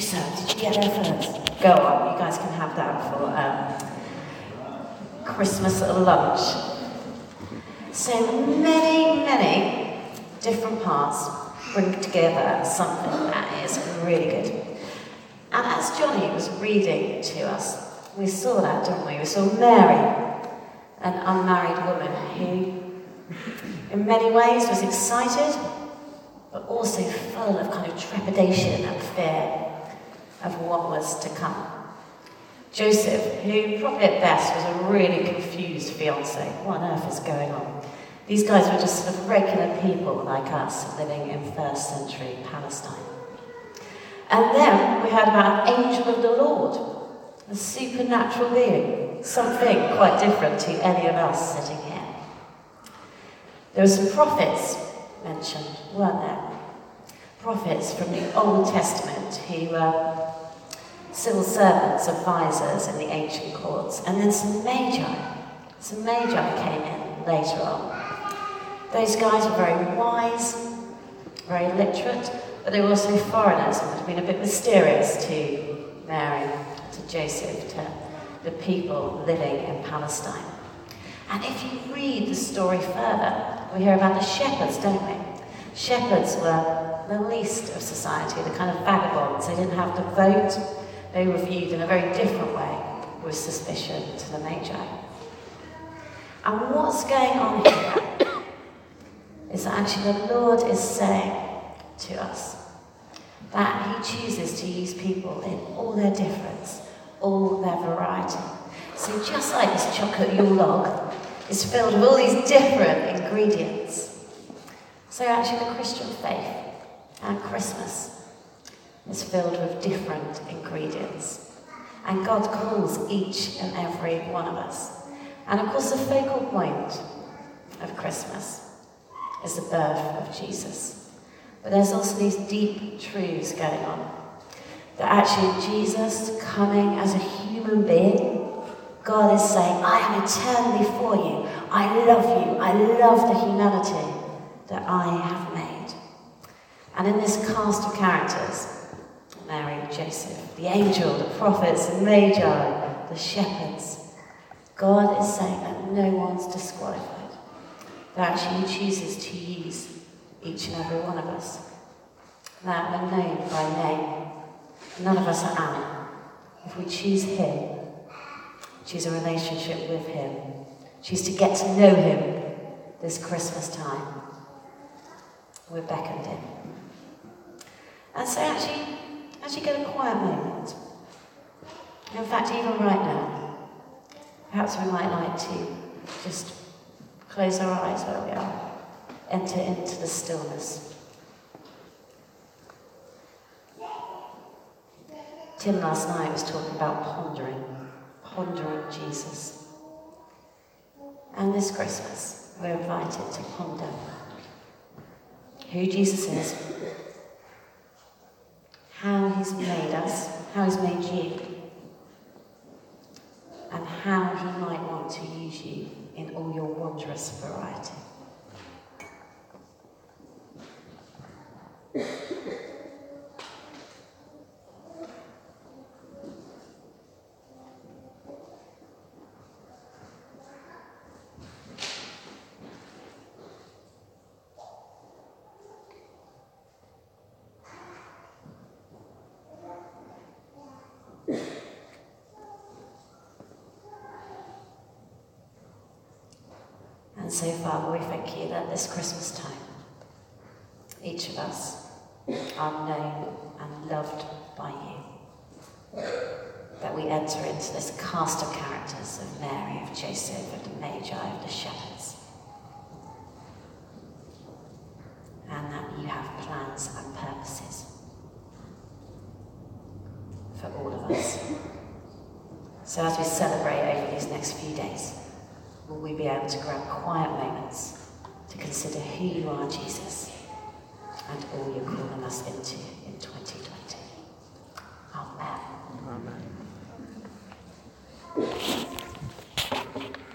sir, did you get there first? Go on, you guys can have that for um, Christmas lunch. So many, many different parts bring together something that is really good. And as Johnny was reading to us, we saw that, didn't we? We saw Mary, an unmarried woman who, in many ways, was excited, but also full of kind of trepidation and fear of what was to come. Joseph, who probably at best was a really confused fiance. What on earth is going on? These guys were just sort of regular people like us living in first century Palestine. And then we heard about an angel of the Lord a supernatural being, something quite different to any of us sitting here. There were some prophets mentioned, weren't there? Prophets from the Old Testament who were civil servants, advisors in the ancient courts, and then some magi. Some magi came in later on. Those guys were very wise, very literate, but they were also foreigners and would have been a bit mysterious to Mary to Joseph, to the people living in Palestine. And if you read the story further, we hear about the shepherds, don't we? Shepherds were the least of society, the kind of vagabonds. They didn't have to vote. They were viewed in a very different way with suspicion to the Magi. And what's going on here is that actually the Lord is saying to us that He chooses to use people in all their difference, all their variety. So just like this chocolate Yule log is filled with all these different ingredients, so actually the Christian faith and Christmas is filled with different ingredients. And God calls each and every one of us. And of course, the focal point of Christmas is the birth of Jesus. But there's also these deep truths going on that actually Jesus coming as a human being, God is saying, I am eternally for you. I love you. I love the humanity that I have made. And in this cast of characters, Joseph, the angel, the prophets, the magi, the shepherds, God is saying that no one's disqualified. That He chooses to use each and every one of us. That we're known by name None of us are Anna. If we choose Him, choose a relationship with Him, choose to get to know Him this Christmas time, we're beckoned in. And so actually, actually get a quiet moment. In fact, even right now, perhaps we might like to just close our eyes where we are, enter into the stillness. Tim last night was talking about pondering, pondering Jesus. And this Christmas, we're invited to ponder who Jesus is, he's made us, how he's made you, and how he might want to use you in all your wondrous variety. And so, Father, we thank you that this Christmas time, each of us are known and loved by you. That we enter into this cast of characters of Mary, of Joseph, of the Magi, of the shepherds. And that you have plans and purposes for all of us. So as we celebrate over these next few days, will we be able to grab quiet moments to consider who you are, Jesus, and all you're calling us into in 2020. Amen. Amen.